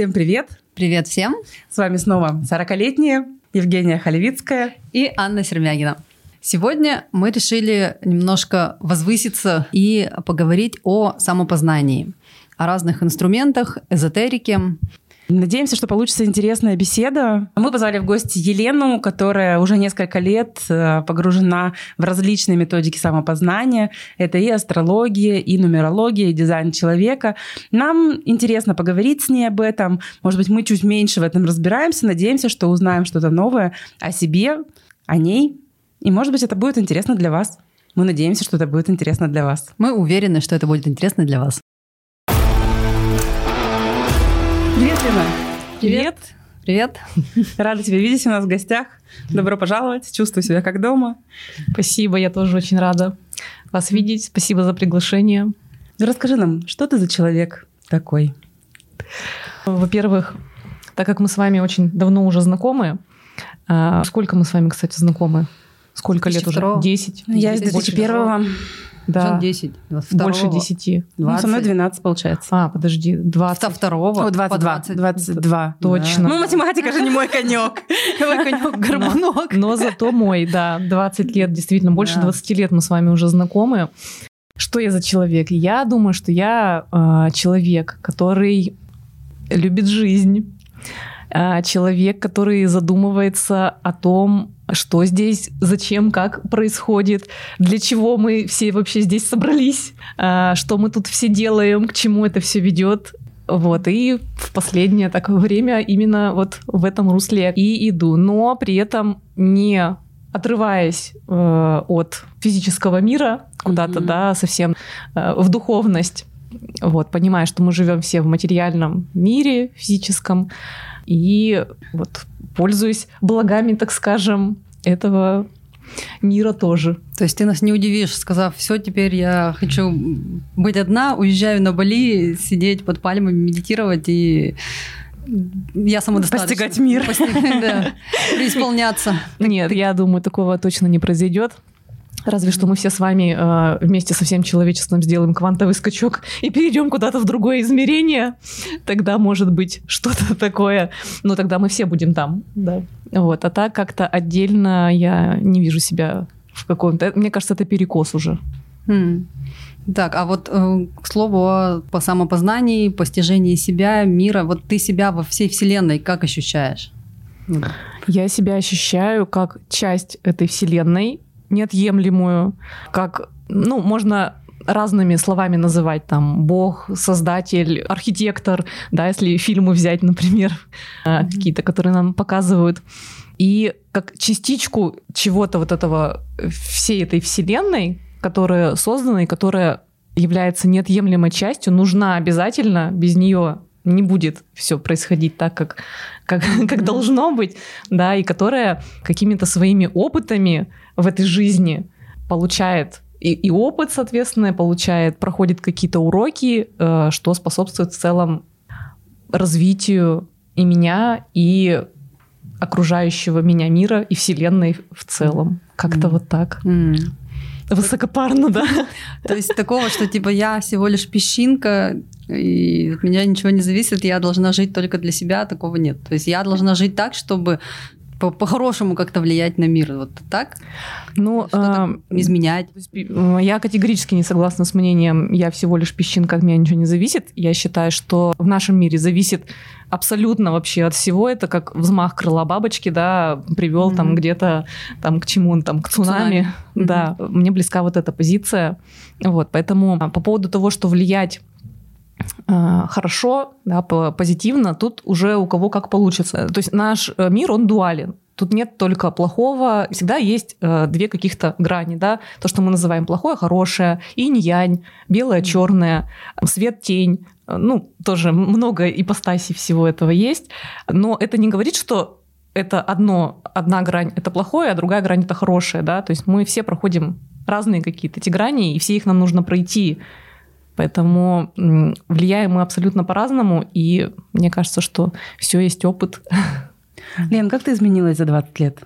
Всем привет! Привет всем! С вами снова 40-летняя Евгения Халевицкая и Анна Сермягина. Сегодня мы решили немножко возвыситься и поговорить о самопознании, о разных инструментах, эзотерике, Надеемся, что получится интересная беседа. Мы позвали в гости Елену, которая уже несколько лет э, погружена в различные методики самопознания. Это и астрология, и нумерология, и дизайн человека. Нам интересно поговорить с ней об этом. Может быть, мы чуть меньше в этом разбираемся. Надеемся, что узнаем что-то новое о себе, о ней. И, может быть, это будет интересно для вас. Мы надеемся, что это будет интересно для вас. Мы уверены, что это будет интересно для вас. Привет, Лена. Привет. Привет. Рада тебя видеть у нас в гостях. Добро пожаловать. Чувствую себя как дома. Спасибо, я тоже очень рада вас видеть. Спасибо за приглашение. Расскажи нам, что ты за человек такой? Во-первых, так как мы с вами очень давно уже знакомы, а, сколько мы с вами, кстати, знакомы? Сколько лет уже? Десять. Я из 2001-го. Да. 10. Больше 10. 20. Ну, со мной 12 получается. А, подожди, 20. второго. О, 22. 20. 22. Точно. Ну, математика же не мой конек. Мой конек горбунок. Но зато мой, да. 20 лет, действительно. Больше 20 лет мы с вами уже знакомы. Что я за человек? Я думаю, что я э, человек, который любит жизнь, э, человек, который задумывается о том, что здесь, зачем, как происходит, для чего мы все вообще здесь собрались, а, что мы тут все делаем, к чему это все ведет. Вот, и в последнее такое время именно вот в этом русле и иду. Но при этом не отрываясь э, от физического мира куда-то, mm-hmm. да, совсем э, в духовность. Вот, понимая, что мы живем все в материальном мире физическом, и вот пользуюсь благами, так скажем, этого мира тоже. То есть ты нас не удивишь, сказав, все, теперь я хочу быть одна, уезжаю на Бали, сидеть под пальмами, медитировать и я самодостаточна. Постигать мир. Постигать, да. Преисполняться. Нет, я думаю, такого точно не произойдет. Разве что мы все с вами э, вместе со всем человечеством сделаем квантовый скачок и перейдем куда-то в другое измерение. Тогда может быть что-то такое. Но тогда мы все будем там, да. Вот. А так как-то отдельно я не вижу себя в каком-то... Мне кажется, это перекос уже. Хм. Так, а вот э, к слову о по самопознании, постижении себя, мира, вот ты себя во всей вселенной как ощущаешь? Я себя ощущаю как часть этой вселенной, неотъемлемую, как, ну, можно разными словами называть, там, бог, создатель, архитектор, да, если фильмы взять, например, mm-hmm. какие-то, которые нам показывают. И как частичку чего-то вот этого, всей этой вселенной, которая создана и которая является неотъемлемой частью, нужна обязательно, без нее не будет все происходить так, как, как, как должно быть, да, и которая какими-то своими опытами в этой жизни получает и, и опыт, соответственно, получает, проходит какие-то уроки, э, что способствует в целом развитию и меня, и окружающего меня мира, и Вселенной в целом. Как-то mm. вот так. Mm. Высокопарно, да. То есть такого, что типа я всего лишь песчинка, и от меня ничего не зависит, я должна жить только для себя, такого нет. То есть я должна жить так, чтобы по-хорошему как-то влиять на мир. Вот так? Ну, а, изменять. Я категорически не согласна с мнением, я всего лишь песчинка, от меня ничего не зависит. Я считаю, что в нашем мире зависит абсолютно вообще от всего. Это как взмах крыла бабочки, да, привел mm-hmm. там где-то там к чему он там, к цунами. цунами. Да, mm-hmm. мне близка вот эта позиция. Вот, поэтому а, по поводу того, что влиять хорошо, да, позитивно, тут уже у кого как получится. То есть наш э, мир, он дуален. Тут нет только плохого, всегда есть э, две каких-то грани, да, то, что мы называем плохое, хорошее, инь-янь, белое, черное, свет-тень, ну, тоже много ипостасей всего этого есть, но это не говорит, что это одно, одна грань это плохое, а другая грань это хорошее, да, то есть мы все проходим разные какие-то эти грани, и все их нам нужно пройти, Поэтому влияем мы абсолютно по-разному, и мне кажется, что все есть опыт. Лен, как ты изменилась за 20 лет?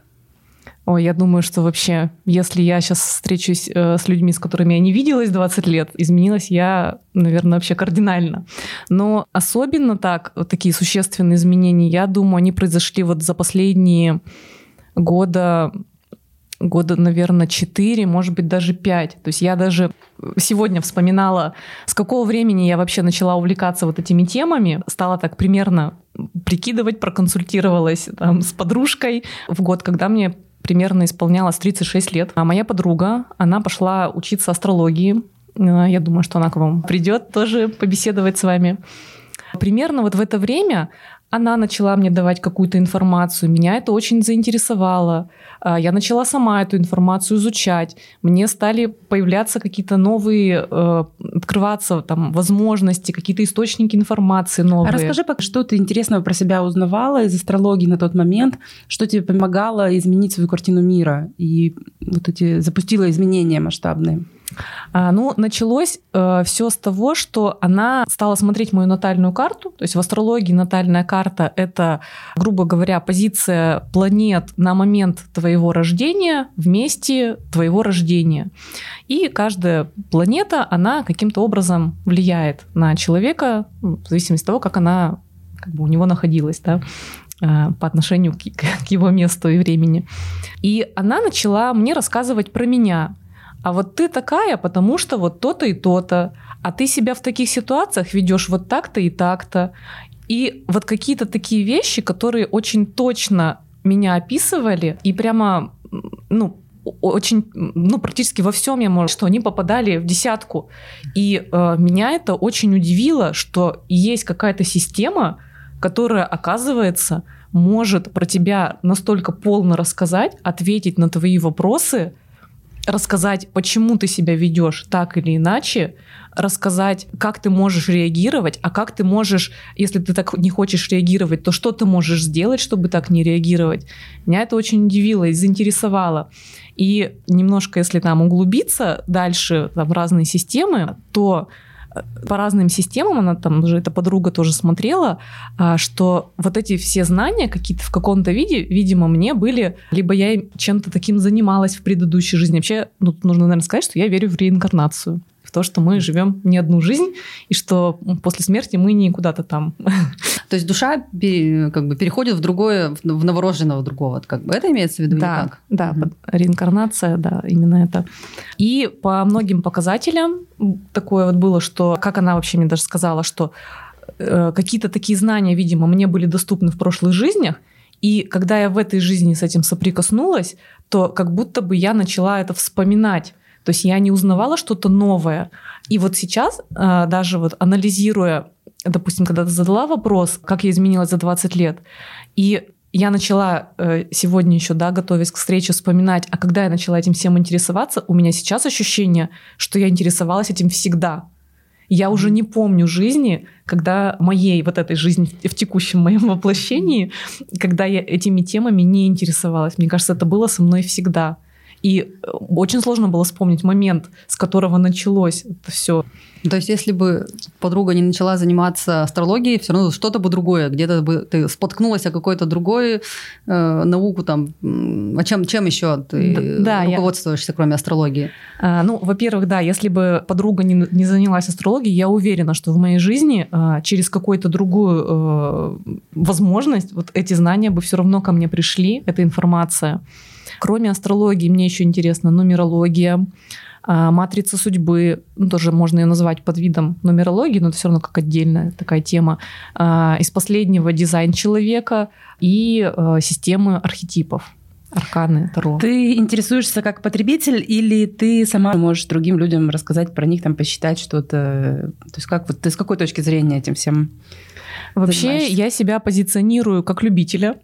Ой, я думаю, что вообще, если я сейчас встречусь э, с людьми, с которыми я не виделась 20 лет, изменилась я, наверное, вообще кардинально. Но особенно так, вот такие существенные изменения, я думаю, они произошли вот за последние года года, наверное, 4, может быть, даже 5. То есть я даже сегодня вспоминала, с какого времени я вообще начала увлекаться вот этими темами. Стала так примерно прикидывать, проконсультировалась там, с подружкой в год, когда мне примерно исполнялось 36 лет. А моя подруга, она пошла учиться астрологии. Э, я думаю, что она к вам придет тоже побеседовать с вами. Примерно вот в это время она начала мне давать какую-то информацию, меня это очень заинтересовало. А, я начала сама эту информацию изучать. Мне стали появляться какие-то новые, э, открываться там возможности, какие-то источники информации новые. А расскажи, что ты интересного про себя узнавала из астрологии на тот момент, что тебе помогало изменить свою картину мира и вот эти запустила изменения масштабные? А, ну, началось э, все с того, что она стала смотреть мою натальную карту. То есть в астрологии натальная карта — это, грубо говоря, позиция планет на момент твоего рождения в месте твоего рождения. И каждая планета, она каким-то образом влияет на человека, ну, в зависимости от того, как она как бы у него находилась, да э, по отношению к, к его месту и времени. И она начала мне рассказывать про меня, а вот ты такая, потому что вот то-то и то-то, а ты себя в таких ситуациях ведешь вот так-то и так-то. И вот какие-то такие вещи, которые очень точно меня описывали, и прямо, ну, очень, ну, практически во всем я могу, что они попадали в десятку. И э, меня это очень удивило, что есть какая-то система, которая, оказывается, может про тебя настолько полно рассказать, ответить на твои вопросы, рассказать, почему ты себя ведешь так или иначе, рассказать, как ты можешь реагировать, а как ты можешь, если ты так не хочешь реагировать, то что ты можешь сделать, чтобы так не реагировать. Меня это очень удивило и заинтересовало. И немножко, если там углубиться дальше там, в разные системы, то по разным системам, она там уже, эта подруга тоже смотрела, а, что вот эти все знания какие-то в каком-то виде, видимо, мне были, либо я чем-то таким занималась в предыдущей жизни. Вообще, ну, нужно, наверное, сказать, что я верю в реинкарнацию то, что мы живем не одну жизнь, и что после смерти мы не куда-то там. То есть душа как бы переходит в другое, в новорожденного другого. Как бы это имеется в виду? Да, как? да, угу. реинкарнация, да, именно это. И по многим показателям такое вот было, что, как она вообще мне даже сказала, что э, какие-то такие знания, видимо, мне были доступны в прошлых жизнях, и когда я в этой жизни с этим соприкоснулась, то как будто бы я начала это вспоминать. То есть я не узнавала что-то новое. И вот сейчас, э, даже вот анализируя, допустим, когда ты задала вопрос, как я изменилась за 20 лет, и я начала э, сегодня еще, да, готовясь к встрече, вспоминать, а когда я начала этим всем интересоваться, у меня сейчас ощущение, что я интересовалась этим всегда. Я уже не помню жизни, когда моей вот этой жизни в текущем моем воплощении, когда я этими темами не интересовалась. Мне кажется, это было со мной всегда. И э, очень сложно было вспомнить момент, с которого началось это все. То есть, если бы подруга не начала заниматься астрологией, все равно что-то бы другое, где-то бы ты споткнулась о какой-то другой э, науку там. А чем, чем еще ты да, руководствуешься, я... кроме астрологии? А, ну, во-первых, да, если бы подруга не, не занялась астрологией, я уверена, что в моей жизни а, через какую-то другую а, возможность вот эти знания бы все равно ко мне пришли, эта информация. Кроме астрологии, мне еще интересна нумерология, а, матрица судьбы, ну, тоже можно ее назвать под видом нумерологии, но это все равно как отдельная такая тема. А, из последнего дизайн человека и а, системы архетипов арканы Таро. Ты интересуешься как потребитель или ты сама можешь другим людям рассказать про них, там, посчитать что-то? То есть как вот ты с какой точки зрения этим всем Вообще я себя позиционирую как любителя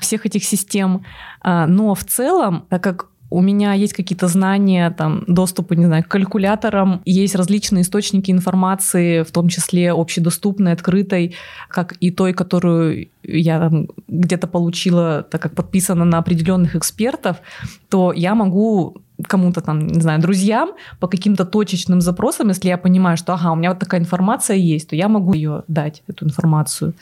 всех этих систем. А, но в целом, так как у меня есть какие-то знания, там, доступы, не знаю, к калькуляторам, есть различные источники информации, в том числе общедоступной, открытой, как и той, которую я где-то получила, так как подписана на определенных экспертов, то я могу кому-то там, не знаю, друзьям по каким-то точечным запросам, если я понимаю, что, ага, у меня вот такая информация есть, то я могу ее дать, эту информацию.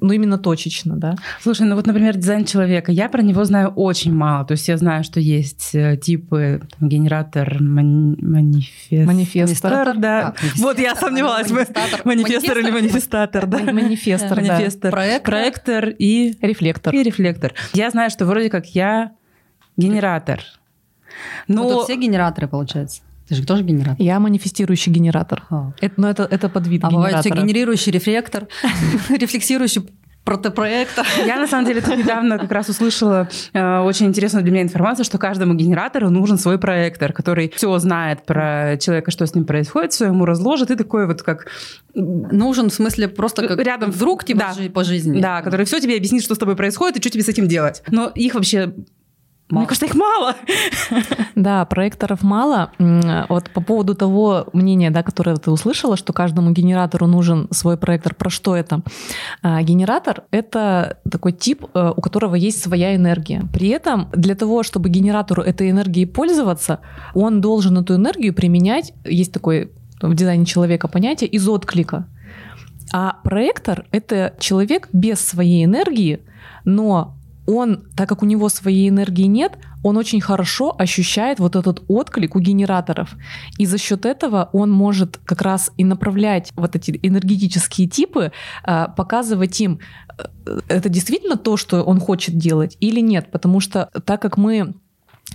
Ну, именно точечно, да. Слушай, ну вот, например, дизайн человека, я про него знаю очень мало. То есть я знаю, что есть э, типы там, генератор, мани- манифест... Манифестор. да. Как? Вот я сомневалась, мы- Манифестатор. манифестор или манифестатор, да. Манифестор, да. Манифестор. Проектор. Проектор и Рефлектор. и рефлектор. Я знаю, что вроде как я генератор. Ну, Но тут все генераторы, получается. Ты же тоже генератор. Я манифестирующий генератор. А, Это, ну, это, это подвид а бывает все генератора. генерирующий рефлектор, рефлексирующий протопроектор. я на самом деле тут недавно как раз услышала э, очень интересную для меня информацию, что каждому генератору нужен свой проектор, который все знает про человека, что с ним происходит, все ему разложит, и такой вот как Нужен, в смысле, просто как Рядом друг типа да. по жизни. да, который все тебе объяснит, что с тобой происходит и что тебе с этим делать. Но их вообще Мало. Мне кажется, их мало. Да, проекторов мало. Вот по поводу того мнения, да, которое ты услышала, что каждому генератору нужен свой проектор. Про что это? А, Генератор — это такой тип, э, у которого есть своя энергия. При этом для того, чтобы генератору этой энергией пользоваться, он должен эту энергию применять, есть такое в дизайне человека понятие, из отклика. А проектор — это человек без своей энергии, но он, так как у него своей энергии нет, он очень хорошо ощущает вот этот отклик у генераторов. И за счет этого он может как раз и направлять вот эти энергетические типы, а, показывать им, э, это действительно то, что он хочет делать или нет. Потому что так как мы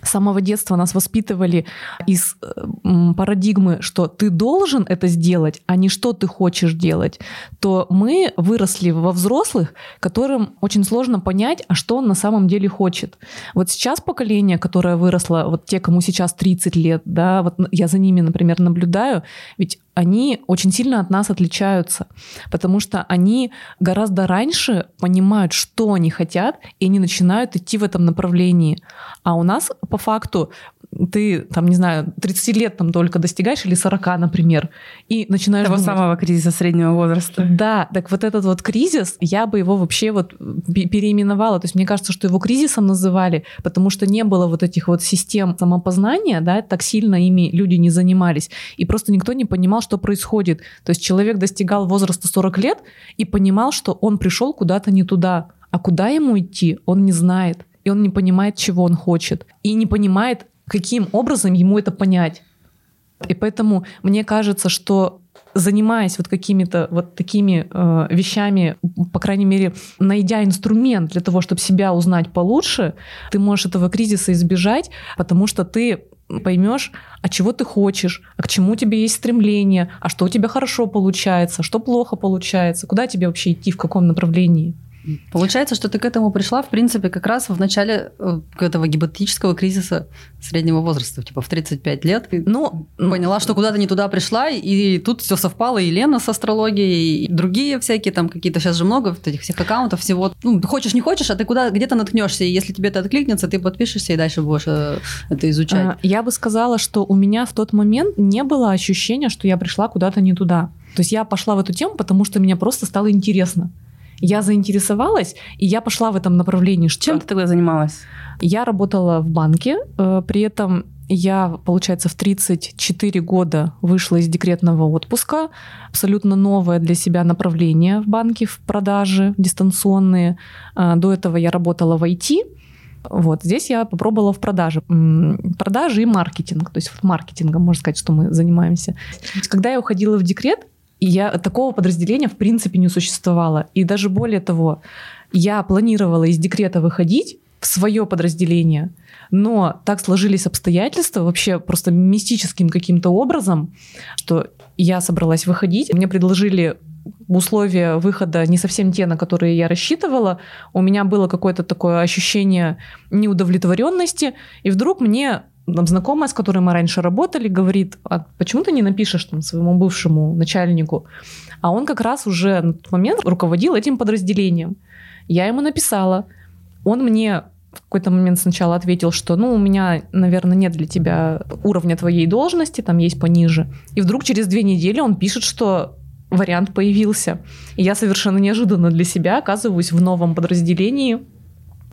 с самого детства нас воспитывали из э, парадигмы, что ты должен это сделать, а не что ты хочешь делать, то мы выросли во взрослых, которым очень сложно понять, а что он на самом деле хочет. Вот сейчас поколение, которое выросло, вот те, кому сейчас 30 лет, да, вот я за ними, например, наблюдаю, ведь они очень сильно от нас отличаются, потому что они гораздо раньше понимают, что они хотят, и они начинают идти в этом направлении. А у нас по факту ты, там, не знаю, 30 лет там только достигаешь, или 40, например, и начинаешь Того думать, самого кризиса среднего возраста. да, так вот этот вот кризис, я бы его вообще вот пе- переименовала. То есть мне кажется, что его кризисом называли, потому что не было вот этих вот систем самопознания, да, так сильно ими люди не занимались. И просто никто не понимал, что происходит. То есть человек достигал возраста 40 лет и понимал, что он пришел куда-то не туда. А куда ему идти, он не знает. И он не понимает, чего он хочет. И не понимает, каким образом ему это понять. И поэтому мне кажется, что занимаясь вот какими-то вот такими э, вещами, по крайней мере, найдя инструмент для того, чтобы себя узнать получше, ты можешь этого кризиса избежать, потому что ты поймешь, а чего ты хочешь, а к чему тебе есть стремление, а что у тебя хорошо получается, что плохо получается, куда тебе вообще идти, в каком направлении. Получается, что ты к этому пришла, в принципе, как раз в начале э, этого гипотетического кризиса среднего возраста, типа в 35 лет. Ну, поняла, что куда-то не туда пришла, и тут все совпало, и Лена с астрологией, и другие всякие там какие-то, сейчас же много этих всех аккаунтов, всего. Ну, хочешь, не хочешь, а ты куда где-то наткнешься, и если тебе это откликнется, ты подпишешься и дальше будешь э, это изучать. А, Я бы сказала, что у меня в тот момент не было ощущения, что я пришла куда-то не туда. То есть я пошла в эту тему, потому что мне просто стало интересно. Я заинтересовалась, и я пошла в этом направлении. Что Чем ты тогда занималась? Я работала в банке, э, при этом я, получается, в 34 года вышла из декретного отпуска. Абсолютно новое для себя направление в банке, в продаже дистанционные. А, До этого я работала в IT. Вот здесь я попробовала в продаже. Продажи и маркетинг. То есть вот маркетингом, можно сказать, что мы занимаемся. Когда я уходила в декрет, и я такого подразделения в принципе не существовало. И даже более того, я планировала из декрета выходить в свое подразделение, но так сложились обстоятельства вообще просто мистическим каким-то образом, что я собралась выходить. Мне предложили условия выхода не совсем те, на которые я рассчитывала. У меня было какое-то такое ощущение неудовлетворенности, и вдруг мне там, знакомая, с которой мы раньше работали, говорит, а почему ты не напишешь там, своему бывшему начальнику? А он как раз уже на тот момент руководил этим подразделением. Я ему написала. Он мне в какой-то момент сначала ответил, что ну, у меня, наверное, нет для тебя уровня твоей должности, там есть пониже. И вдруг через две недели он пишет, что вариант появился. И я совершенно неожиданно для себя оказываюсь в новом подразделении,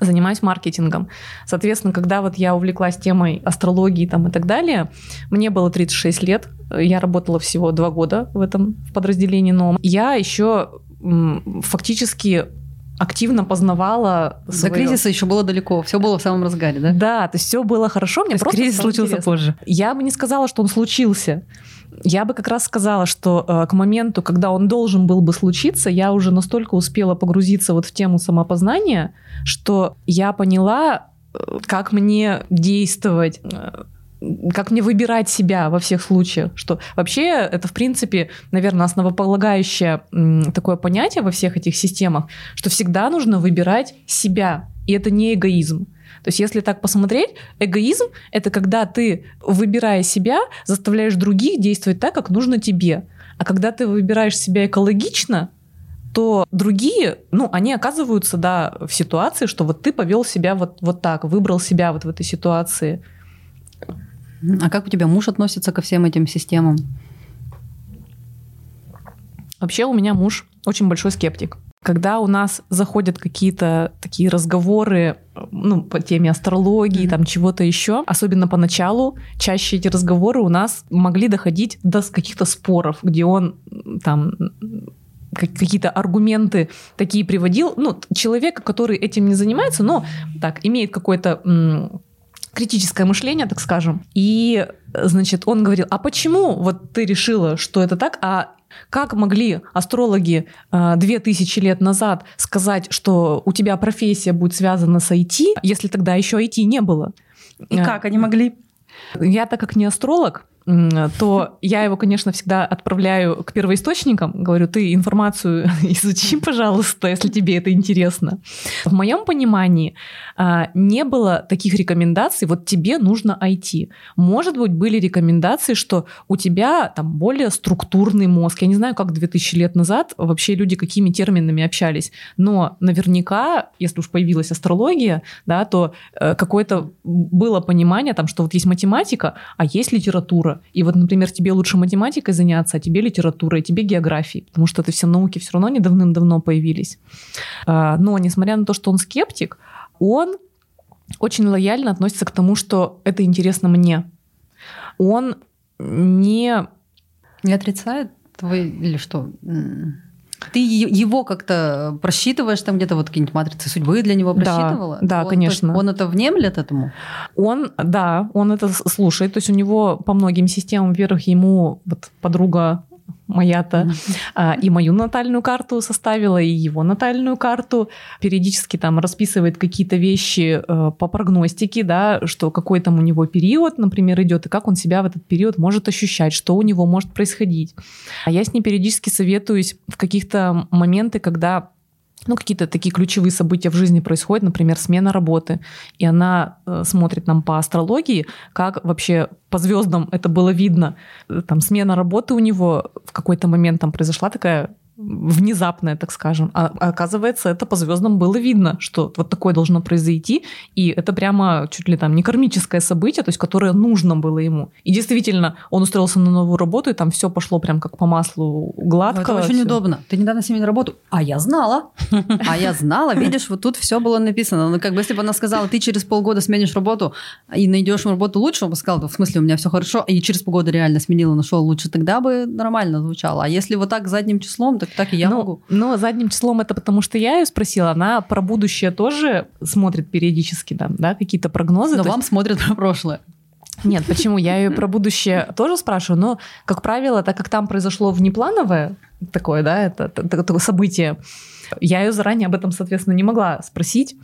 занимаюсь маркетингом. Соответственно, когда вот я увлеклась темой астрологии там и так далее, мне было 36 лет, я работала всего два года в этом в подразделении, но я еще фактически активно познавала. Свое... До кризиса еще было далеко, все было в самом разгаре, да? Да, то есть все было хорошо, мне просто кризис случился интересно. позже. Я бы не сказала, что он случился. Я бы как раз сказала, что э, к моменту, когда он должен был бы случиться, я уже настолько успела погрузиться вот в тему самопознания, что я поняла, э, как мне действовать, э, как мне выбирать себя во всех случаях, что вообще это, в принципе, наверное, основополагающее такое понятие во всех этих системах, что всегда нужно выбирать себя, и это не эгоизм. То есть, если так посмотреть, эгоизм — это когда ты, выбирая себя, заставляешь других действовать так, как нужно тебе. А когда ты выбираешь себя экологично, то другие, ну, они оказываются, да, в ситуации, что вот ты повел себя вот, вот так, выбрал себя вот в этой ситуации — а как у тебя муж относится ко всем этим системам? Вообще у меня муж очень большой скептик. Когда у нас заходят какие-то такие разговоры ну, по теме астрологии, mm-hmm. там чего-то еще, особенно поначалу, чаще эти разговоры у нас могли доходить до каких-то споров, где он там какие-то аргументы такие приводил, ну, человека, который этим не занимается, но так, имеет какой-то критическое мышление, так скажем. И, значит, он говорил, а почему вот ты решила, что это так, а как могли астрологи э, две тысячи лет назад сказать, что у тебя профессия будет связана с IT, если тогда еще IT не было? И как они могли? Я, так как не астролог, то я его, конечно, всегда отправляю к первоисточникам. Говорю, ты информацию изучи, пожалуйста, если тебе это интересно. В моем понимании а, не было таких рекомендаций, вот тебе нужно IT. Может быть, были рекомендации, что у тебя там более структурный мозг. Я не знаю, как 2000 лет назад вообще люди какими терминами общались, но наверняка, если уж появилась астрология, да, то э, какое-то было понимание, там, что вот есть математика, а есть литература, и вот, например, тебе лучше математикой заняться, а тебе литературой, тебе географией, потому что это все науки все равно не давным-давно появились. А, но, несмотря на то, что он скептик, он очень лояльно относится к тому, что это интересно мне. Он не... Не отрицает твой или что? Ты его как-то просчитываешь, там где-то вот какие-нибудь матрицы судьбы для него просчитывала? Да, да он, конечно. Он это внемлет этому? Он, да, он это слушает. То есть у него по многим системам, во-первых, ему вот подруга моя-то, а, и мою натальную карту составила, и его натальную карту. Периодически там расписывает какие-то вещи э, по прогностике, да, что какой там у него период, например, идет, и как он себя в этот период может ощущать, что у него может происходить. А я с ней периодически советуюсь в каких-то моменты, когда ну, какие-то такие ключевые события в жизни происходят, например, смена работы, и она э, смотрит нам по астрологии, как вообще по звездам это было видно. Э, там смена работы у него в какой-то момент там произошла такая внезапное, так скажем. А, оказывается, это по звездам было видно, что вот такое должно произойти, и это прямо чуть ли там не кармическое событие, то есть которое нужно было ему. И действительно, он устроился на новую работу, и там все пошло прям как по маслу гладко. это очень удобно. Ты недавно сменил работу, а я знала. А я знала, видишь, вот тут все было написано. Ну, как бы если бы она сказала, ты через полгода сменишь работу и найдешь работу лучше, он бы сказал, в смысле, у меня все хорошо, и через полгода реально сменила, нашел лучше, тогда бы нормально звучало. А если вот так задним числом, то так, так и я ну, могу. Ну, задним числом это потому, что я ее спросила. Она про будущее тоже смотрит периодически, там, да, какие-то прогнозы. Но вам есть... смотрят про прошлое. Нет, почему? Я ее про будущее тоже спрашиваю, но, как правило, так как там произошло внеплановое такое, да, это, это, это событие, я ее заранее об этом, соответственно, не могла спросить.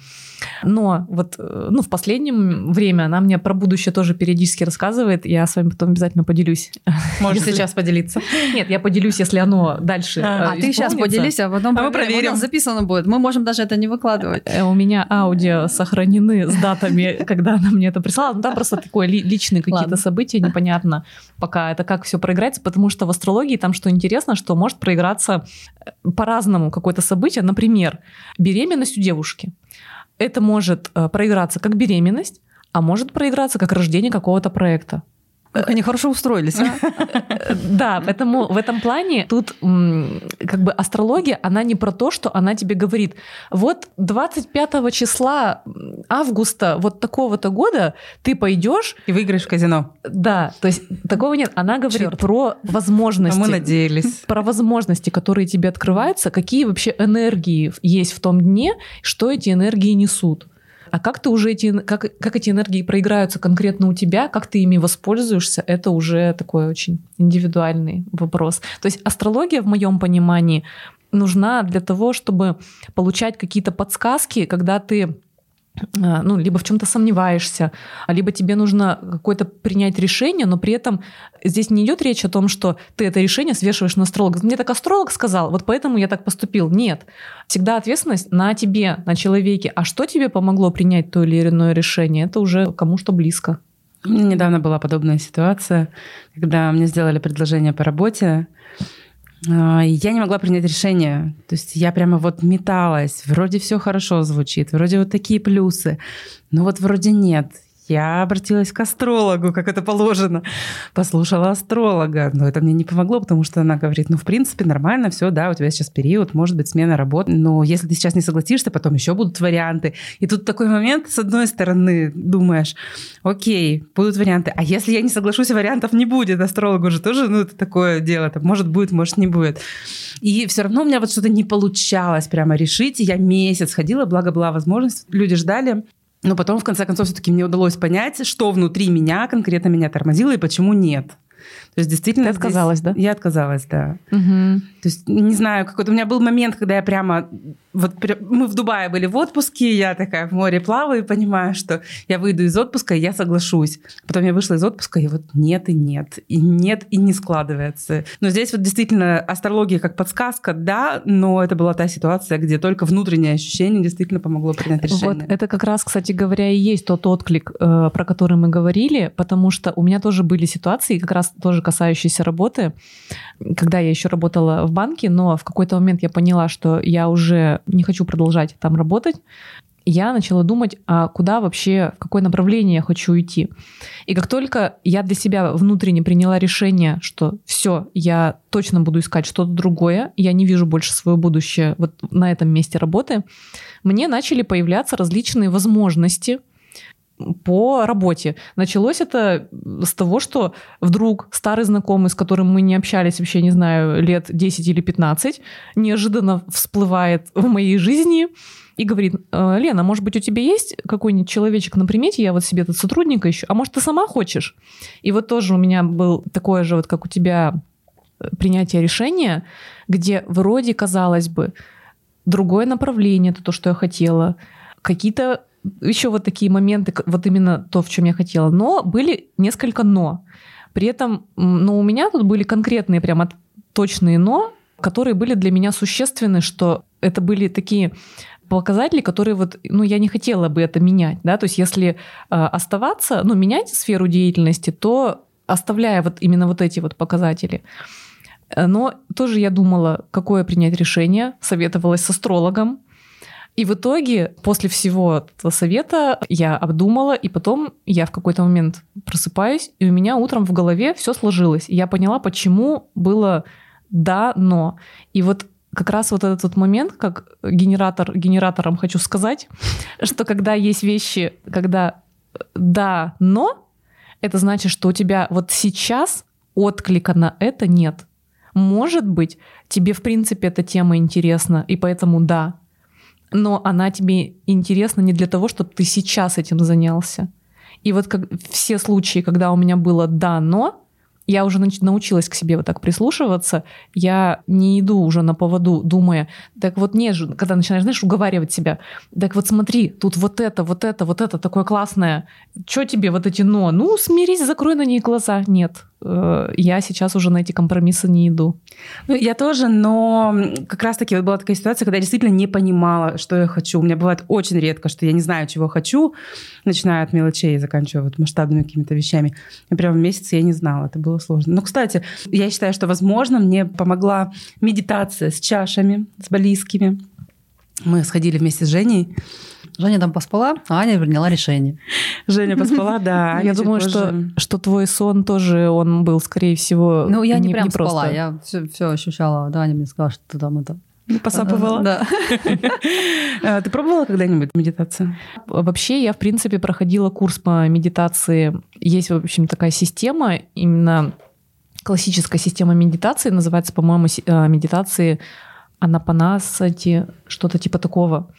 Но вот э, ну, в последнее время она мне про будущее тоже периодически рассказывает. Я с вами потом обязательно поделюсь. Можешь сейчас поделиться? Нет, я поделюсь, если оно дальше А, а ты сейчас поделись, а потом а мы проверим. Нас записано будет. Мы можем даже это не выкладывать. Э, у меня аудио сохранены с датами, когда она мне это прислала. Ну, там просто такое личные какие-то события, непонятно пока это как все проиграется, потому что в астрологии там что интересно, что может проиграться э, по-разному какое-то событие. Например, беременность у девушки это может э, проиграться как беременность, а может проиграться как рождение какого-то проекта. Как они хорошо устроились, а? Да, поэтому в этом плане тут как бы астрология, она не про то, что она тебе говорит, вот 25 числа августа вот такого-то года ты пойдешь... И выиграешь в казино. Да, то есть такого нет. Она говорит Черт. про возможности. мы надеялись. Про возможности, которые тебе открываются, какие вообще энергии есть в том дне, что эти энергии несут. А как ты уже эти, как, как эти энергии проиграются конкретно у тебя, как ты ими воспользуешься, это уже такой очень индивидуальный вопрос. То есть астрология, в моем понимании, нужна для того, чтобы получать какие-то подсказки, когда ты ну, либо в чем-то сомневаешься, либо тебе нужно какое-то принять решение, но при этом здесь не идет речь о том, что ты это решение свешиваешь на астролога. Мне так астролог сказал, вот поэтому я так поступил. Нет. Всегда ответственность на тебе, на человеке. А что тебе помогло принять то или иное решение, это уже кому что близко. Недавно была подобная ситуация, когда мне сделали предложение по работе, а, я не могла принять решение. То есть я прямо вот металась. Вроде все хорошо звучит, вроде вот такие плюсы, но вот вроде нет. Я обратилась к астрологу, как это положено. Послушала астролога. Но это мне не помогло, потому что она говорит, ну, в принципе, нормально, все, да, у тебя сейчас период, может быть, смена работы. Но если ты сейчас не согласишься, потом еще будут варианты. И тут такой момент, с одной стороны, думаешь, окей, будут варианты. А если я не соглашусь, вариантов не будет. Астрологу же тоже, ну, это такое дело. Там, может, будет, может, не будет. И все равно у меня вот что-то не получалось прямо решить. И я месяц ходила, благо была возможность. Люди ждали. Но потом, в конце концов, все-таки мне удалось понять, что внутри меня конкретно меня тормозило и почему нет. То есть действительно... Ты отказалась, здесь... да? Я отказалась, да. Угу. То есть, не знаю, какой-то у меня был момент, когда я прямо вот мы в Дубае были в отпуске, я такая в море плаваю и понимаю, что я выйду из отпуска, и я соглашусь. Потом я вышла из отпуска, и вот нет и нет, и нет и не складывается. Но здесь вот действительно астрология как подсказка, да, но это была та ситуация, где только внутреннее ощущение действительно помогло принять решение. Вот это как раз, кстати говоря, и есть тот отклик, э, про который мы говорили, потому что у меня тоже были ситуации, как раз тоже касающиеся работы, когда я еще работала в банке, но в какой-то момент я поняла, что я уже не хочу продолжать там работать, я начала думать, а куда вообще, в какое направление я хочу идти. И как только я для себя внутренне приняла решение, что все, я точно буду искать что-то другое, я не вижу больше свое будущее вот на этом месте работы, мне начали появляться различные возможности – по работе. Началось это с того, что вдруг старый знакомый, с которым мы не общались вообще, не знаю, лет 10 или 15, неожиданно всплывает в моей жизни и говорит, «Э, Лена, может быть, у тебя есть какой-нибудь человечек на примете, я вот себе тут сотрудника ищу, а может, ты сама хочешь? И вот тоже у меня был такое же, вот как у тебя, э, принятие решения, где вроде, казалось бы, другое направление, это то, что я хотела, какие-то еще вот такие моменты, вот именно то, в чем я хотела. Но были несколько но. При этом, ну, у меня тут были конкретные прямо точные но, которые были для меня существенны, что это были такие показатели, которые вот, ну, я не хотела бы это менять, да, то есть если э, оставаться, ну, менять сферу деятельности, то оставляя вот именно вот эти вот показатели. Но тоже я думала, какое принять решение, советовалась с астрологом, и в итоге, после всего этого совета, я обдумала, и потом я в какой-то момент просыпаюсь, и у меня утром в голове все сложилось. И я поняла, почему было да, но. И вот как раз вот этот вот момент, как генератор генератором хочу сказать, что когда есть вещи, когда да, но, это значит, что у тебя вот сейчас отклика на это нет. Может быть, тебе в принципе эта тема интересна, и поэтому да, но она тебе интересна не для того, чтобы ты сейчас этим занялся. И вот как все случаи, когда у меня было «да, но», я уже научилась к себе вот так прислушиваться, я не иду уже на поводу, думая, так вот не же, когда начинаешь, знаешь, уговаривать себя, так вот смотри, тут вот это, вот это, вот это такое классное, что тебе вот эти «но»? Ну, смирись, закрой на ней глаза. Нет, я сейчас уже на эти компромиссы не иду. Ну, я тоже, но как раз-таки вот была такая ситуация, когда я действительно не понимала, что я хочу. У меня бывает очень редко, что я не знаю, чего хочу, начиная от мелочей и заканчивая вот масштабными какими-то вещами. И прямо месяц я не знала, это было сложно. Но, кстати, я считаю, что, возможно, мне помогла медитация с чашами, с близкими. Мы сходили вместе с Женей Женя там поспала, а Аня приняла решение. Женя поспала, да. Я думаю, что, что твой сон тоже, он был, скорее всего, Ну, я не, прям спала, я все, ощущала. Да, Аня мне сказала, что ты там это... Посапывала. Да. А, Ты пробовала когда-нибудь медитацию? Вообще, я, в принципе, проходила курс по медитации. Есть, в общем, такая система, именно классическая система медитации, называется, по-моему, э, медитации Анапанасати, что-то типа такого.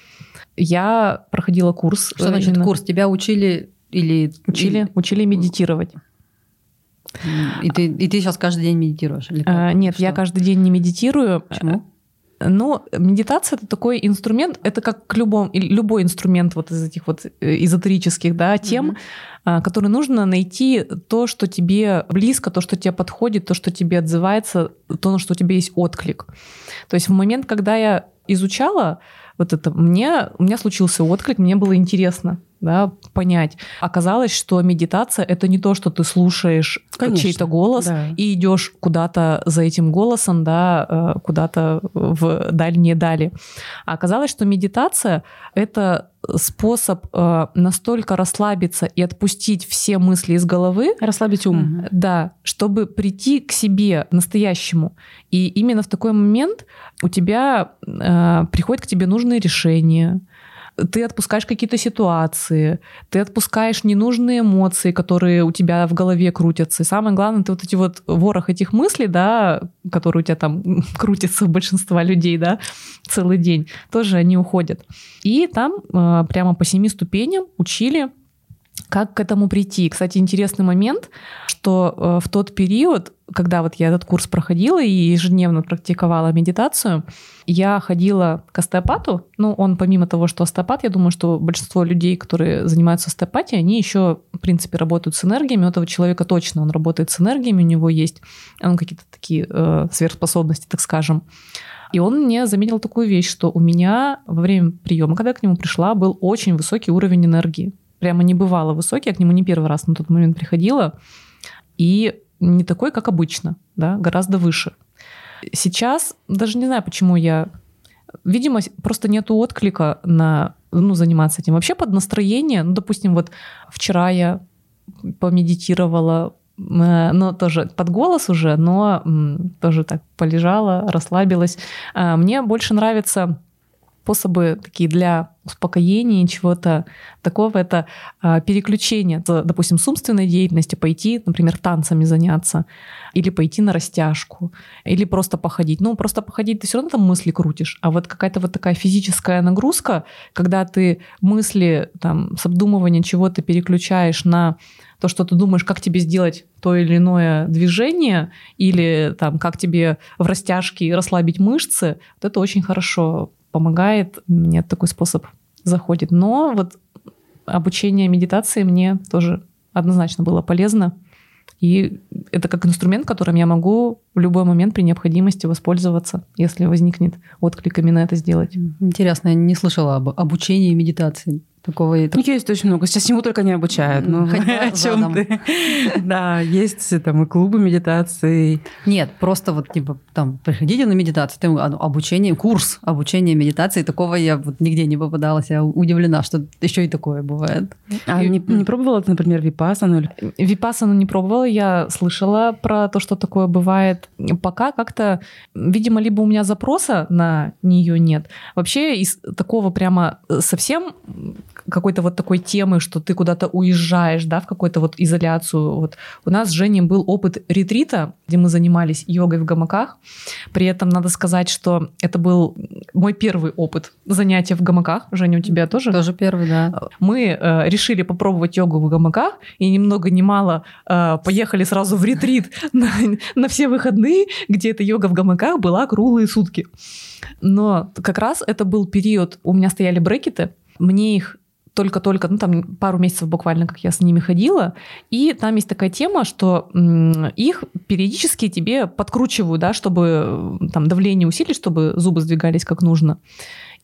Я проходила курс. Что э, значит именно- курс? Тебя учили или... Учили, учили медитировать. И ты, и ты сейчас каждый день медитируешь? Или как? А, Нет, я Что? каждый день не медитирую. Почему? Ну, медитация это такой инструмент, это как к любому, любой инструмент вот из этих вот э, эзотерических да, тем, а, который нужно найти то, что тебе близко, то, что тебе подходит, то, что тебе отзывается, то, на что у тебя есть отклик. То есть в момент, когда я изучала вот это, мне, у меня случился отклик, мне было интересно да, понять. Оказалось, что медитация это не то, что ты слушаешь чей-то голос да. и идешь куда-то за этим голосом, да, э, куда-то в дальние дали. А оказалось, что медитация это способ э, настолько расслабиться и отпустить все мысли из головы, Расслабить ум. Да, чтобы прийти к себе настоящему. И именно в такой момент у тебя э, приходят к тебе нужные решения. Ты отпускаешь какие-то ситуации, ты отпускаешь ненужные эмоции, которые у тебя в голове крутятся. И самое главное, ты вот эти вот ворох этих мыслей, да, которые у тебя там крутятся у большинства людей, да, целый день, тоже они уходят. И там э, прямо по семи ступеням учили как к этому прийти? Кстати, интересный момент, что э, в тот период, когда вот я этот курс проходила и ежедневно практиковала медитацию, я ходила к остеопату. Ну, он помимо того, что остеопат, я думаю, что большинство людей, которые занимаются остеопатией, они еще, в принципе, работают с энергиями. У этого человека точно он работает с энергиями, у него есть ну, какие-то такие э, сверхспособности, так скажем. И он мне заметил такую вещь, что у меня во время приема, когда я к нему пришла, был очень высокий уровень энергии прямо не бывало высокий. Я к нему не первый раз на тот момент приходила. И не такой, как обычно, да, гораздо выше. Сейчас даже не знаю, почему я... Видимо, просто нету отклика на ну, заниматься этим. Вообще под настроение, ну, допустим, вот вчера я помедитировала, э, но тоже под голос уже, но тоже так полежала, расслабилась. А, Мне больше нравится способы такие для успокоения чего-то такого, это а, переключение, допустим, с умственной деятельности, пойти, например, танцами заняться, или пойти на растяжку, или просто походить. Ну, просто походить ты все равно там мысли крутишь, а вот какая-то вот такая физическая нагрузка, когда ты мысли там с обдумывания чего-то переключаешь на то, что ты думаешь, как тебе сделать то или иное движение, или там, как тебе в растяжке расслабить мышцы, вот это очень хорошо помогает. Мне такой способ заходит. Но вот обучение медитации мне тоже однозначно было полезно. И это как инструмент, которым я могу в любой момент при необходимости воспользоваться, если возникнет отклик именно это сделать. Интересно, я не слышала об обучении медитации. Такого и У них есть очень много. Сейчас чему только не обучают. Ну, о чем ты? Да, есть там и клубы медитации. Нет, просто вот типа там приходите на медитацию, там ну, обучение, курс обучения медитации, такого я вот нигде не попадалась, я удивлена, что еще и такое бывает. А не, не пробовала ты, например, випассану? или- Випассану не пробовала, я слышала про то, что такое бывает. Пока как-то, видимо, либо у меня запроса на нее нет. Вообще из такого прямо совсем какой-то вот такой темы, что ты куда-то уезжаешь, да, в какую-то вот изоляцию. Вот у нас с Женей был опыт ретрита, где мы занимались йогой в гамаках. При этом надо сказать, что это был мой первый опыт занятия в гамаках. Женя, у тебя тоже? Тоже первый, да. мы э, решили попробовать йогу в гамаках и ни много ни мало э, поехали сразу в ретрит на, на все выходные, где эта йога в гамаках была круглые сутки. Но как раз это был период, у меня стояли брекеты, мне их только-только, ну там пару месяцев буквально, как я с ними ходила, и там есть такая тема, что их периодически тебе подкручивают, да, чтобы там давление усилить, чтобы зубы сдвигались как нужно.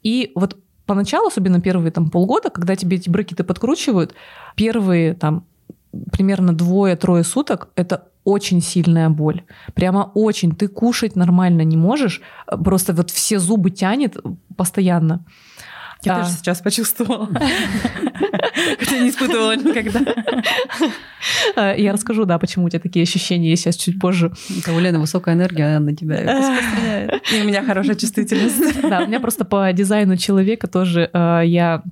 И вот поначалу, особенно первые там полгода, когда тебе эти брекеты подкручивают, первые там примерно двое-трое суток это очень сильная боль. Прямо очень. Ты кушать нормально не можешь, просто вот все зубы тянет постоянно. Я А. тоже сейчас почувствовала. Хотя не испытывала никогда. Э, Я расскажу, да, почему у тебя такие ощущения есть сейчас чуть позже. Это у Лены высокая энергия, она на тебя распространяет. И у меня хорошая чувствительность. Да, у меня просто по дизайну человека тоже э, я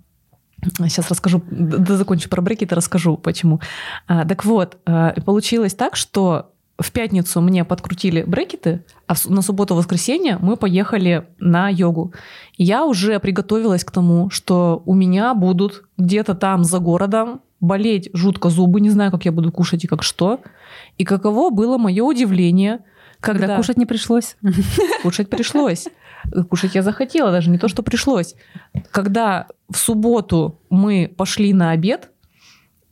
Сейчас расскажу, да, закончу про брекеты, расскажу почему. А, так вот, э, получилось так, что в пятницу мне подкрутили брекеты, а на субботу-воскресенье мы поехали на йогу. И я уже приготовилась к тому, что у меня будут где-то там за городом болеть жутко зубы, не знаю, как я буду кушать и как что. И каково было мое удивление, когда, Когда кушать не пришлось. Кушать пришлось. Кушать я захотела, даже не то, что пришлось. Когда в субботу мы пошли на обед,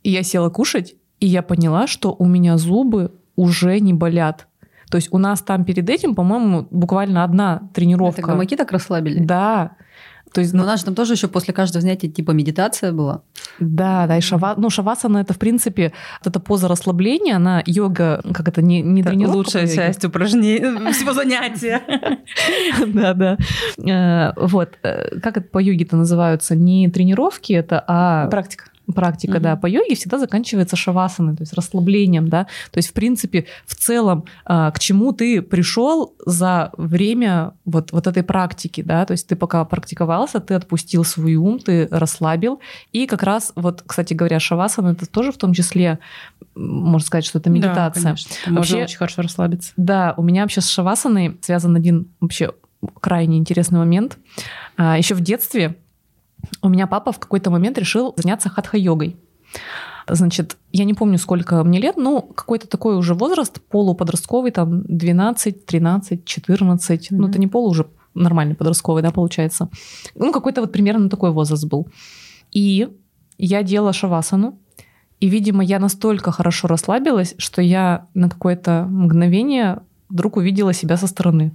и я села кушать, и я поняла, что у меня зубы уже не болят. То есть у нас там перед этим, по-моему, буквально одна Это тренировка. гамаки так расслабили? Да. То есть, Но ну, у нас же там тоже еще после каждого занятия типа медитация была. да, да, и шава, ну, шавасана это, в принципе, вот эта поза расслабления, она йога, как это, не, не Это тренировка лучшая часть упражнений, всего занятия. Да, да. Э, Вот. э, Как это по йоге-то называются? Не тренировки это, а Практика. Практика, Мгм. да. По йоге всегда заканчивается шавасаной, то есть расслаблением, да. То есть, в принципе, в целом, а, к чему ты пришел за время вот, вот этой практики, да. То есть ты пока практиковался, ты отпустил свой ум, ты расслабил. И как раз, вот, кстати говоря, шавасана это тоже в том числе, можно сказать, что это медитация. Да, конечно. Можно Вообще- очень хорошо расслабиться. Да, у меня вообще с шавасаной связан один вообще крайне интересный момент. Еще в детстве у меня папа в какой-то момент решил заняться хатха-йогой. Значит, я не помню, сколько мне лет, ну, какой-то такой уже возраст, полуподростковый, там, 12, 13, 14. Ну, Мгм. это не полу уже нормальный подростковый, да, получается. Ну, какой-то вот примерно такой возраст был. И я делала шавасану, и, видимо, я настолько хорошо расслабилась, что я на какое-то мгновение вдруг увидела себя со стороны.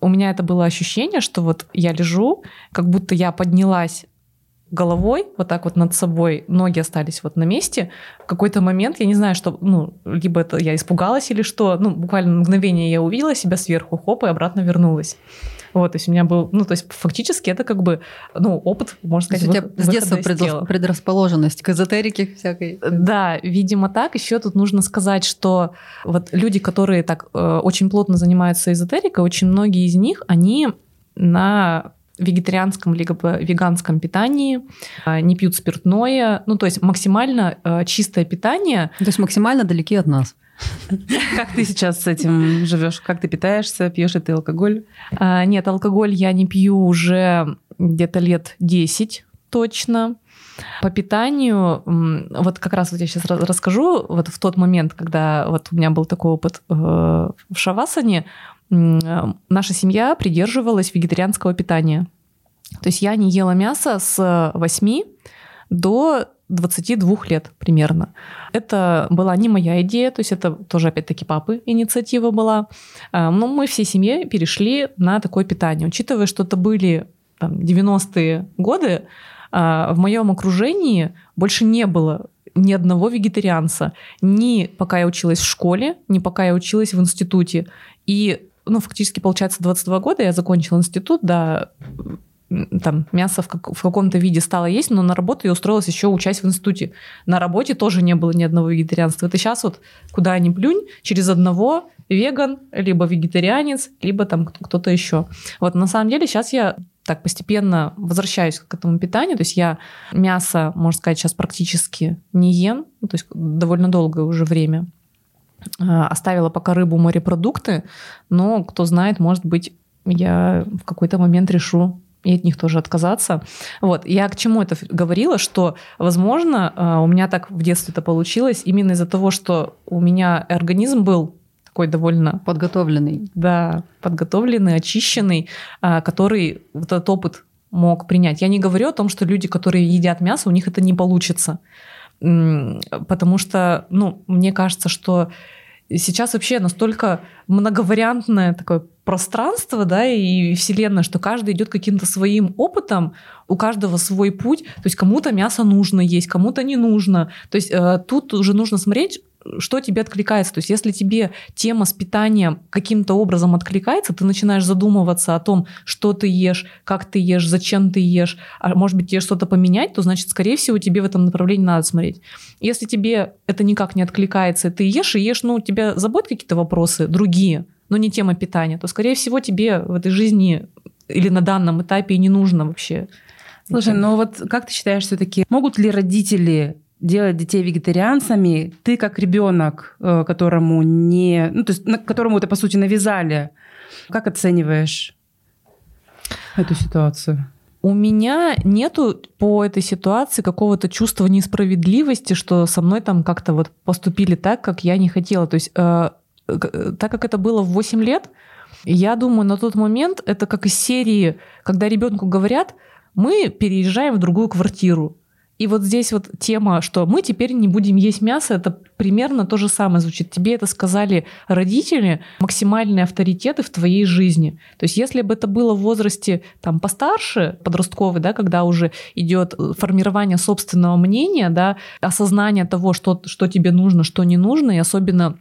У меня это было ощущение, что вот я лежу, как будто я поднялась головой, вот так вот над собой, ноги остались вот на месте. В какой-то момент, я не знаю, что, ну, либо это я испугалась или что, ну, буквально мгновение я увидела себя сверху, хоп, и обратно вернулась. Вот, то есть у меня был, ну, то есть фактически это как бы, ну, опыт, можно То есть сказать, у тебя с детства предрас- предрасположенность к эзотерике всякой. Да, видимо так. Еще тут нужно сказать, что вот люди, которые так э, очень плотно занимаются эзотерикой, очень многие из них, они на вегетарианском либо веганском питании, э, не пьют спиртное, ну то есть максимально э, чистое питание. То есть максимально далеки от нас. Как ты сейчас с этим живешь? Как ты питаешься? Пьешь ли ты алкоголь? А, Нет, алкоголь я не пью уже где-то лет 10 точно. По питанию, вот как раз вот я сейчас расскажу, вот в тот момент, когда вот у меня был такой опыт э, в Шавасане, наша семья придерживалась вегетарианского питания. То есть я не ела мясо с 8 до 22 лет примерно. Это была не моя идея, то есть это тоже опять-таки папы инициатива была. А, Но мы всей семьей перешли на такое питание. Учитывая, что это были там, 90-е годы, а, в моем окружении больше не было ни одного вегетарианца. Ни пока я училась в школе, ни пока я училась в институте. И, ну, фактически, получается, 22 года я закончила институт, да, там мясо в, как- в каком-то виде стало есть, но на работу я устроилась еще учась в институте. На работе тоже не было ни одного вегетарианства. Это сейчас вот куда ни плюнь, через одного веган, либо вегетарианец, либо там кто- кто-то еще. Вот на самом деле сейчас я так постепенно возвращаюсь к этому питанию. То есть я мясо, можно сказать, сейчас практически не ем, ну, то есть довольно долгое уже время. А, Оставила пока рыбу, морепродукты, но кто знает, может быть, я в какой-то момент решу и от них тоже отказаться. Вот. Я к чему это говорила, что, возможно, а, у меня так в детстве это получилось именно из-за того, что у меня организм был такой довольно Подготовленный. да, подготовленный, очищенный, а, который вот этот опыт мог принять. Я не говорю о том, что люди, которые едят мясо, у них это не получится. Потому что, ну, мне кажется, что сейчас вообще настолько многовариантное такое пространство, да, и вселенная, что каждый идет каким-то своим опытом, у каждого свой путь. То есть кому-то мясо нужно есть, кому-то не нужно. То есть э, тут уже нужно смотреть, что тебе откликается. То есть если тебе тема с питанием каким-то образом откликается, ты начинаешь задумываться о том, что ты ешь, как ты ешь, зачем ты ешь, а может быть тебе что-то поменять, то значит, скорее всего, тебе в этом направлении надо смотреть. Если тебе это никак не откликается, ты ешь и ешь, ну, тебя заботят какие-то вопросы другие, но не тема питания, то, скорее всего, тебе в этой жизни или на данном этапе не нужно вообще. Слушай, ну вот как ты считаешь все-таки, могут ли родители делать детей вегетарианцами, ты как ребенок, э, которому не, ну то есть которому это по сути навязали, как оцениваешь эту ситуацию? У меня нету по этой ситуации какого-то чувства несправедливости, что со мной там как-то вот поступили так, как я не хотела. То есть э, э так как это было в 8 лет, я думаю, на тот момент это как из серии, когда ребенку говорят, мы переезжаем в другую квартиру. И вот здесь вот тема, что мы теперь не будем есть мясо, это примерно то же самое звучит. Тебе это сказали родители, максимальные авторитеты в твоей жизни. То есть если бы это было в возрасте там постарше, подростковый, да, когда уже идет формирование собственного мнения, да, осознание того, что, что тебе нужно, что не нужно, и особенно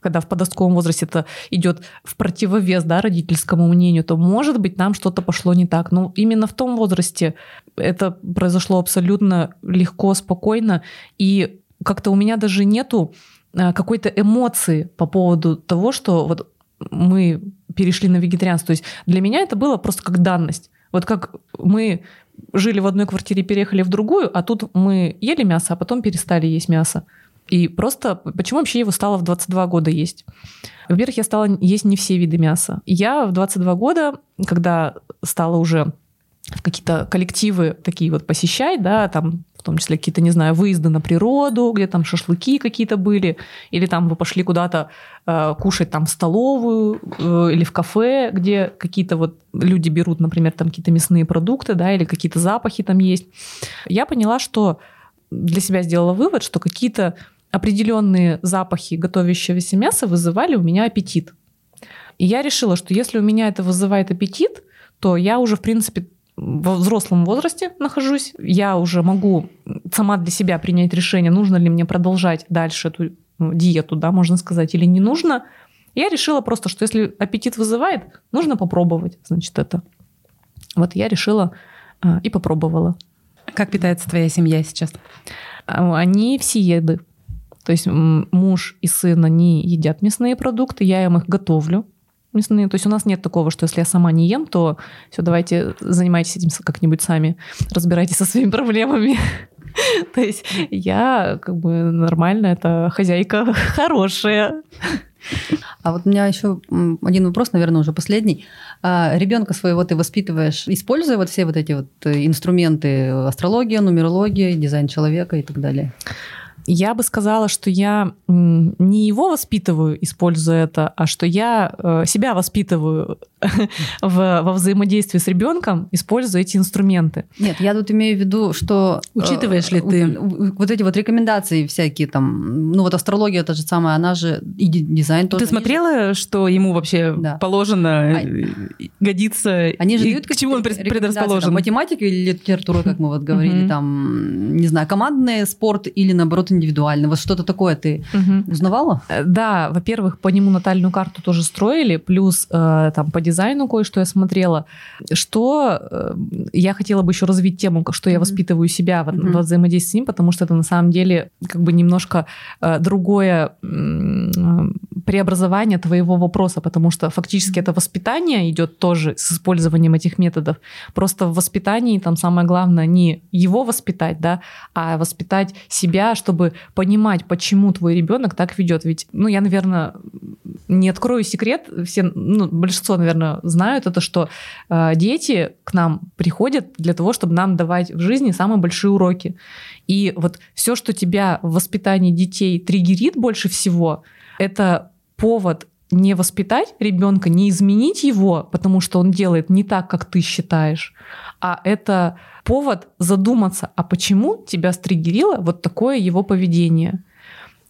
когда в подростковом возрасте это идет в противовес да, родительскому мнению, то, может быть, нам что-то пошло не так. Но именно в том возрасте это произошло абсолютно легко, спокойно, и как-то у меня даже нету э, какой-то эмоции по поводу того, что вот мы перешли на вегетарианство. То есть для меня это было просто как данность. Вот как мы жили в одной квартире, переехали в другую, а тут мы ели мясо, а потом перестали есть мясо. И просто почему вообще его стало в 22 года есть? Во-первых, я стала есть не все виды мяса. Я в 22 года, когда стала уже в какие-то коллективы такие вот посещать, да, там в том числе какие-то, не знаю, выезды на природу, где там шашлыки какие-то были, или там вы пошли куда-то э, кушать там в столовую э, или в кафе, где какие-то вот люди берут, например, там какие-то мясные продукты, да, или какие-то запахи там есть. Я поняла, что для себя сделала вывод, что какие-то определенные запахи готовящегося мяса вызывали у меня аппетит. И я решила, что если у меня это вызывает аппетит, то я уже, в принципе, во взрослом возрасте нахожусь, я уже могу сама для себя принять решение, нужно ли мне продолжать дальше эту ну, диету, да, можно сказать, или не нужно. Я решила просто, что если аппетит вызывает, нужно попробовать, значит, это. Вот я решила а, и попробовала. Как питается твоя семья сейчас? Они все еды. То есть муж и сын, они едят мясные продукты, я им их готовлю мясные. То есть у нас нет такого, что если я сама не ем, то все, давайте занимайтесь этим как-нибудь сами, разбирайтесь со своими проблемами. То есть я как бы нормально, это хозяйка хорошая. А вот у меня еще один вопрос, наверное, уже последний. А ребенка своего ты воспитываешь, используя вот все вот эти вот э, инструменты астрология, нумерология, дизайн человека и так далее? Я бы сказала, что я не его воспитываю, используя это, а что я э, себя воспитываю в, во взаимодействии с ребенком, используя эти инструменты. Нет, я тут имею в виду, что... Э, Учитываешь ли ты? Вот эти вот рекомендации всякие там, ну вот астрология та же самая, она же и дизайн тоже. Ты смотрела, что ему вообще да. положено, а... годится, Они же дают к чему он предрасположен? Там, математика или литература, как мы вот говорили, там, не знаю, командный спорт или наоборот индивидуально. Вот что-то такое ты узнавала? Э, да, во-первых, по нему натальную карту тоже строили, плюс э, там по дизайну кое-что я смотрела. Что э, я хотела бы еще развить тему, что я воспитываю себя во, во взаимодействии с ним, потому что это на самом деле как бы немножко другое преобразование твоего вопроса, потому что фактически это воспитание идет тоже с использованием этих методов. Просто в воспитании там самое главное не его воспитать, да, а воспитать себя, чтобы понимать, почему твой ребенок так ведет. Ведь, ну, я, наверное, не открою секрет, все, ну, большинство, наверное, знают это, что э, дети к нам приходят для того, чтобы нам давать в жизни самые большие уроки. И вот все, что тебя в воспитании детей триггерит больше всего, это повод не воспитать ребенка, не изменить его, потому что он делает не так, как ты считаешь, а это повод задуматься, а почему тебя стригерило вот такое его поведение.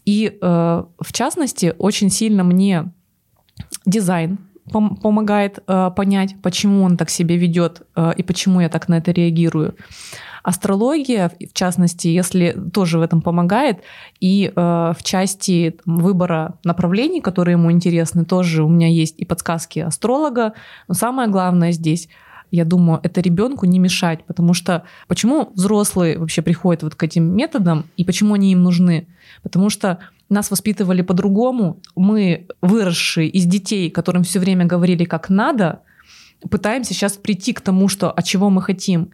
И э, в частности, очень сильно мне дизайн пом- помогает э, понять, почему он так себя ведет э, и почему я так на это реагирую. Астрология, в частности, если тоже в этом помогает, и э, в части выбора направлений, которые ему интересны, тоже у меня есть и подсказки астролога. Но самое главное здесь я думаю, это ребенку не мешать, потому что почему взрослые вообще приходят вот к этим методам и почему они им нужны? Потому что нас воспитывали по-другому, мы выросшие из детей, которым все время говорили как надо, пытаемся сейчас прийти к тому, что, от чего мы хотим.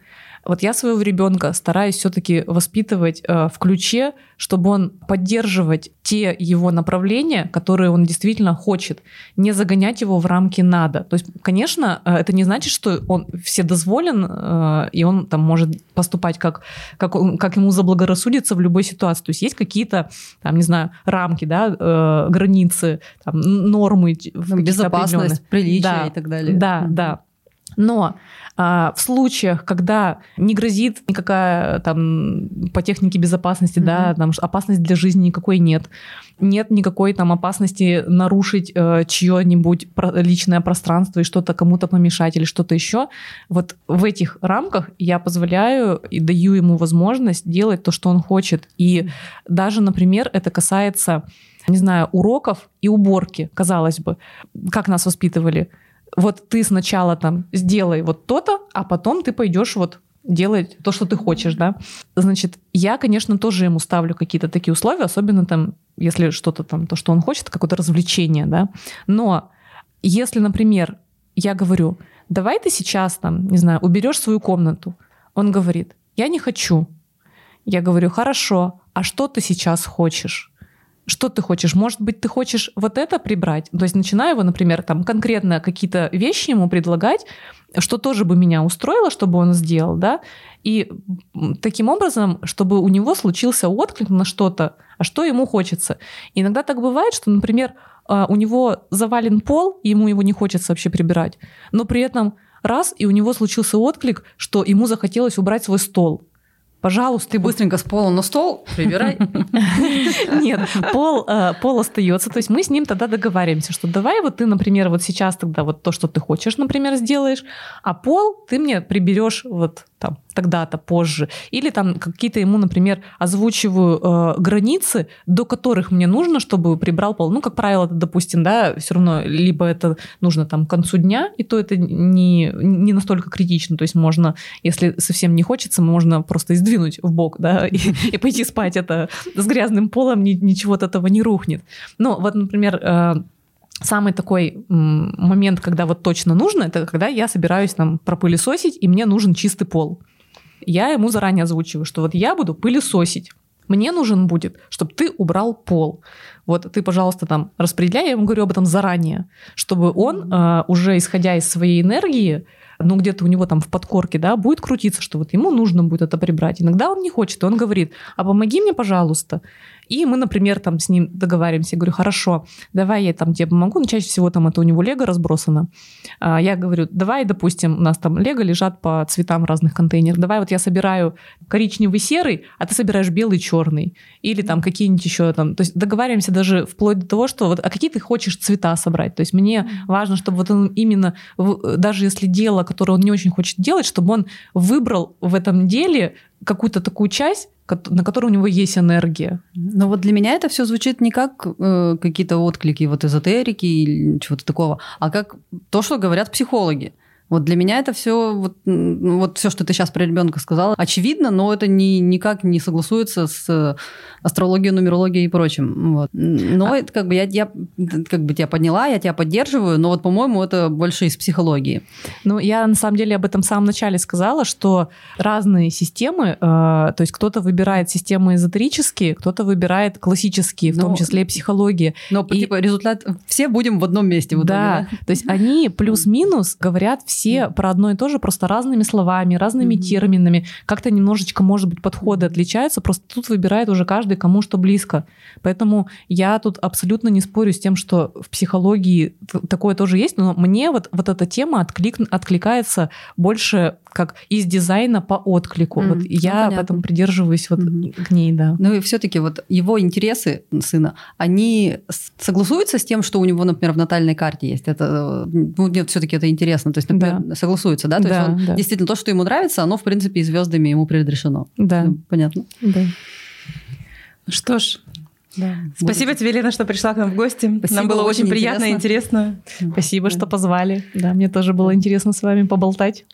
Вот я своего ребенка стараюсь все-таки воспитывать э, в ключе, чтобы он поддерживать те его направления, которые он действительно хочет, не загонять его в рамки надо. То есть, конечно, э, это не значит, что он все дозволен, э, и он там может поступать как, как, он, как ему заблагорассудится в любой ситуации. То есть есть какие-то, там, не знаю, рамки, да, э, границы, там, нормы. Безопасность, приличие да, и так далее. Да, да. Но а, в случаях, когда не грозит никакая там по технике безопасности, mm-hmm. да, там опасность для жизни никакой нет, нет никакой там опасности нарушить э, чье-нибудь личное пространство и что-то кому-то помешать или что-то еще. Вот в этих рамках я позволяю и даю ему возможность делать то, что он хочет. И даже, например, это касается, не знаю, уроков и уборки, казалось бы, как нас воспитывали вот ты сначала там сделай вот то-то, а потом ты пойдешь вот делать то, что ты хочешь, да. Значит, я, конечно, тоже ему ставлю какие-то такие условия, особенно там, если что-то там, то, что он хочет, какое-то развлечение, да. Но если, например, я говорю, давай ты сейчас там, не знаю, уберешь свою комнату, он говорит, я не хочу. Я говорю, хорошо, а что ты сейчас хочешь? Что ты хочешь? Может быть, ты хочешь вот это прибрать? То есть начинаю его, например, там конкретно какие-то вещи ему предлагать, что тоже бы меня устроило, чтобы он сделал, да, и таким образом, чтобы у него случился отклик на что-то, а что ему хочется. Иногда так бывает, что, например, а, у него завален пол, и ему его не хочется вообще прибирать, но при этом раз, и у него случился отклик, что ему захотелось убрать свой стол. Пожалуйста. Ты быстренько с пола на стол прибирай. Нет, пол, э, пол остается. То есть мы с ним тогда договариваемся, что давай вот ты, например, вот сейчас тогда вот то, что ты хочешь, например, сделаешь, а пол ты мне приберешь вот там тогда-то позже. Или там какие-то ему, например, озвучиваю э, границы, до которых мне нужно, чтобы прибрал пол. Ну, как правило, допустим, да, все равно либо это нужно там к концу дня, и то это не, не настолько критично. То есть можно, если совсем не хочется, можно просто издвинуть в бок, да, и, и пойти спать. Это с грязным полом ни, ничего от этого не рухнет. Ну, вот, например, э, самый такой момент, когда вот точно нужно, это когда я собираюсь там пропылесосить, и мне нужен чистый пол. Я ему заранее озвучиваю, что вот я буду пылесосить. Мне нужен будет, чтобы ты убрал пол. Вот ты, пожалуйста, там распределяй, я ему говорю об этом заранее, чтобы он э, уже исходя из своей энергии, ну где-то у него там в подкорке, да, будет крутиться, что вот ему нужно будет это прибрать. Иногда он не хочет, и он говорит, а помоги мне, пожалуйста. И мы, например, там с ним договариваемся. Я говорю, хорошо, давай я там тебе помогу. Ну, чаще всего там это у него лего разбросано. А, я говорю, давай, допустим, у нас там лего лежат по цветам разных контейнеров. Давай вот я собираю коричневый серый, а ты собираешь белый черный. Или там какие-нибудь еще там. То есть договариваемся даже вплоть до того, что вот, а какие ты хочешь цвета собрать. То есть мне важно, чтобы вот он именно, даже если дело, которое он не очень хочет делать, чтобы он выбрал в этом деле какую-то такую часть, на которой у него есть энергия. Но вот для меня это все звучит не как э, какие-то отклики вот эзотерики или чего-то такого, а как то, что говорят психологи. Вот для меня это все, вот, вот все, что ты сейчас про ребенка сказала, очевидно, но это ни, никак не согласуется с астрологией, нумерологией и прочим. Вот. Но а... это как бы я, я как бы тебя подняла, я тебя поддерживаю, но вот, по-моему, это больше из психологии. Ну, я на самом деле об этом в самом начале сказала, что разные системы, э, то есть кто-то выбирает системы эзотерические, кто-то выбирает классические, в но, том числе и психологии. Но и... типа результат все будем в одном месте. В итоге, да, да, то есть они плюс-минус говорят все все про одно и то же, просто разными словами, разными mm-hmm. терминами. Как-то немножечко, может быть, подходы отличаются, просто тут выбирает уже каждый, кому что близко. Поэтому я тут абсолютно не спорю с тем, что в психологии такое тоже есть, но мне вот, вот эта тема отклик, откликается больше как из дизайна по отклику. Mm, вот я ну, поэтому придерживаюсь вот mm-hmm. к ней, да. Ну и все-таки вот его интересы сына, они согласуются с тем, что у него, например, в натальной карте есть. Это ну, мне все-таки это интересно. То есть, например, время согласуется, да? То Да, есть он да. действительно то, что ему нравится, оно, в принципе, и звездами ему предрешено. Да. Ну, Понятно. Да. Ну Что ж, Да. спасибо тебе, Лена, что пришла к нам в гости. Спасибо, Нам было очень, очень приятно и интересно. Спасибо, Да. что позвали. Да, мне тоже было интересно с вами поболтать.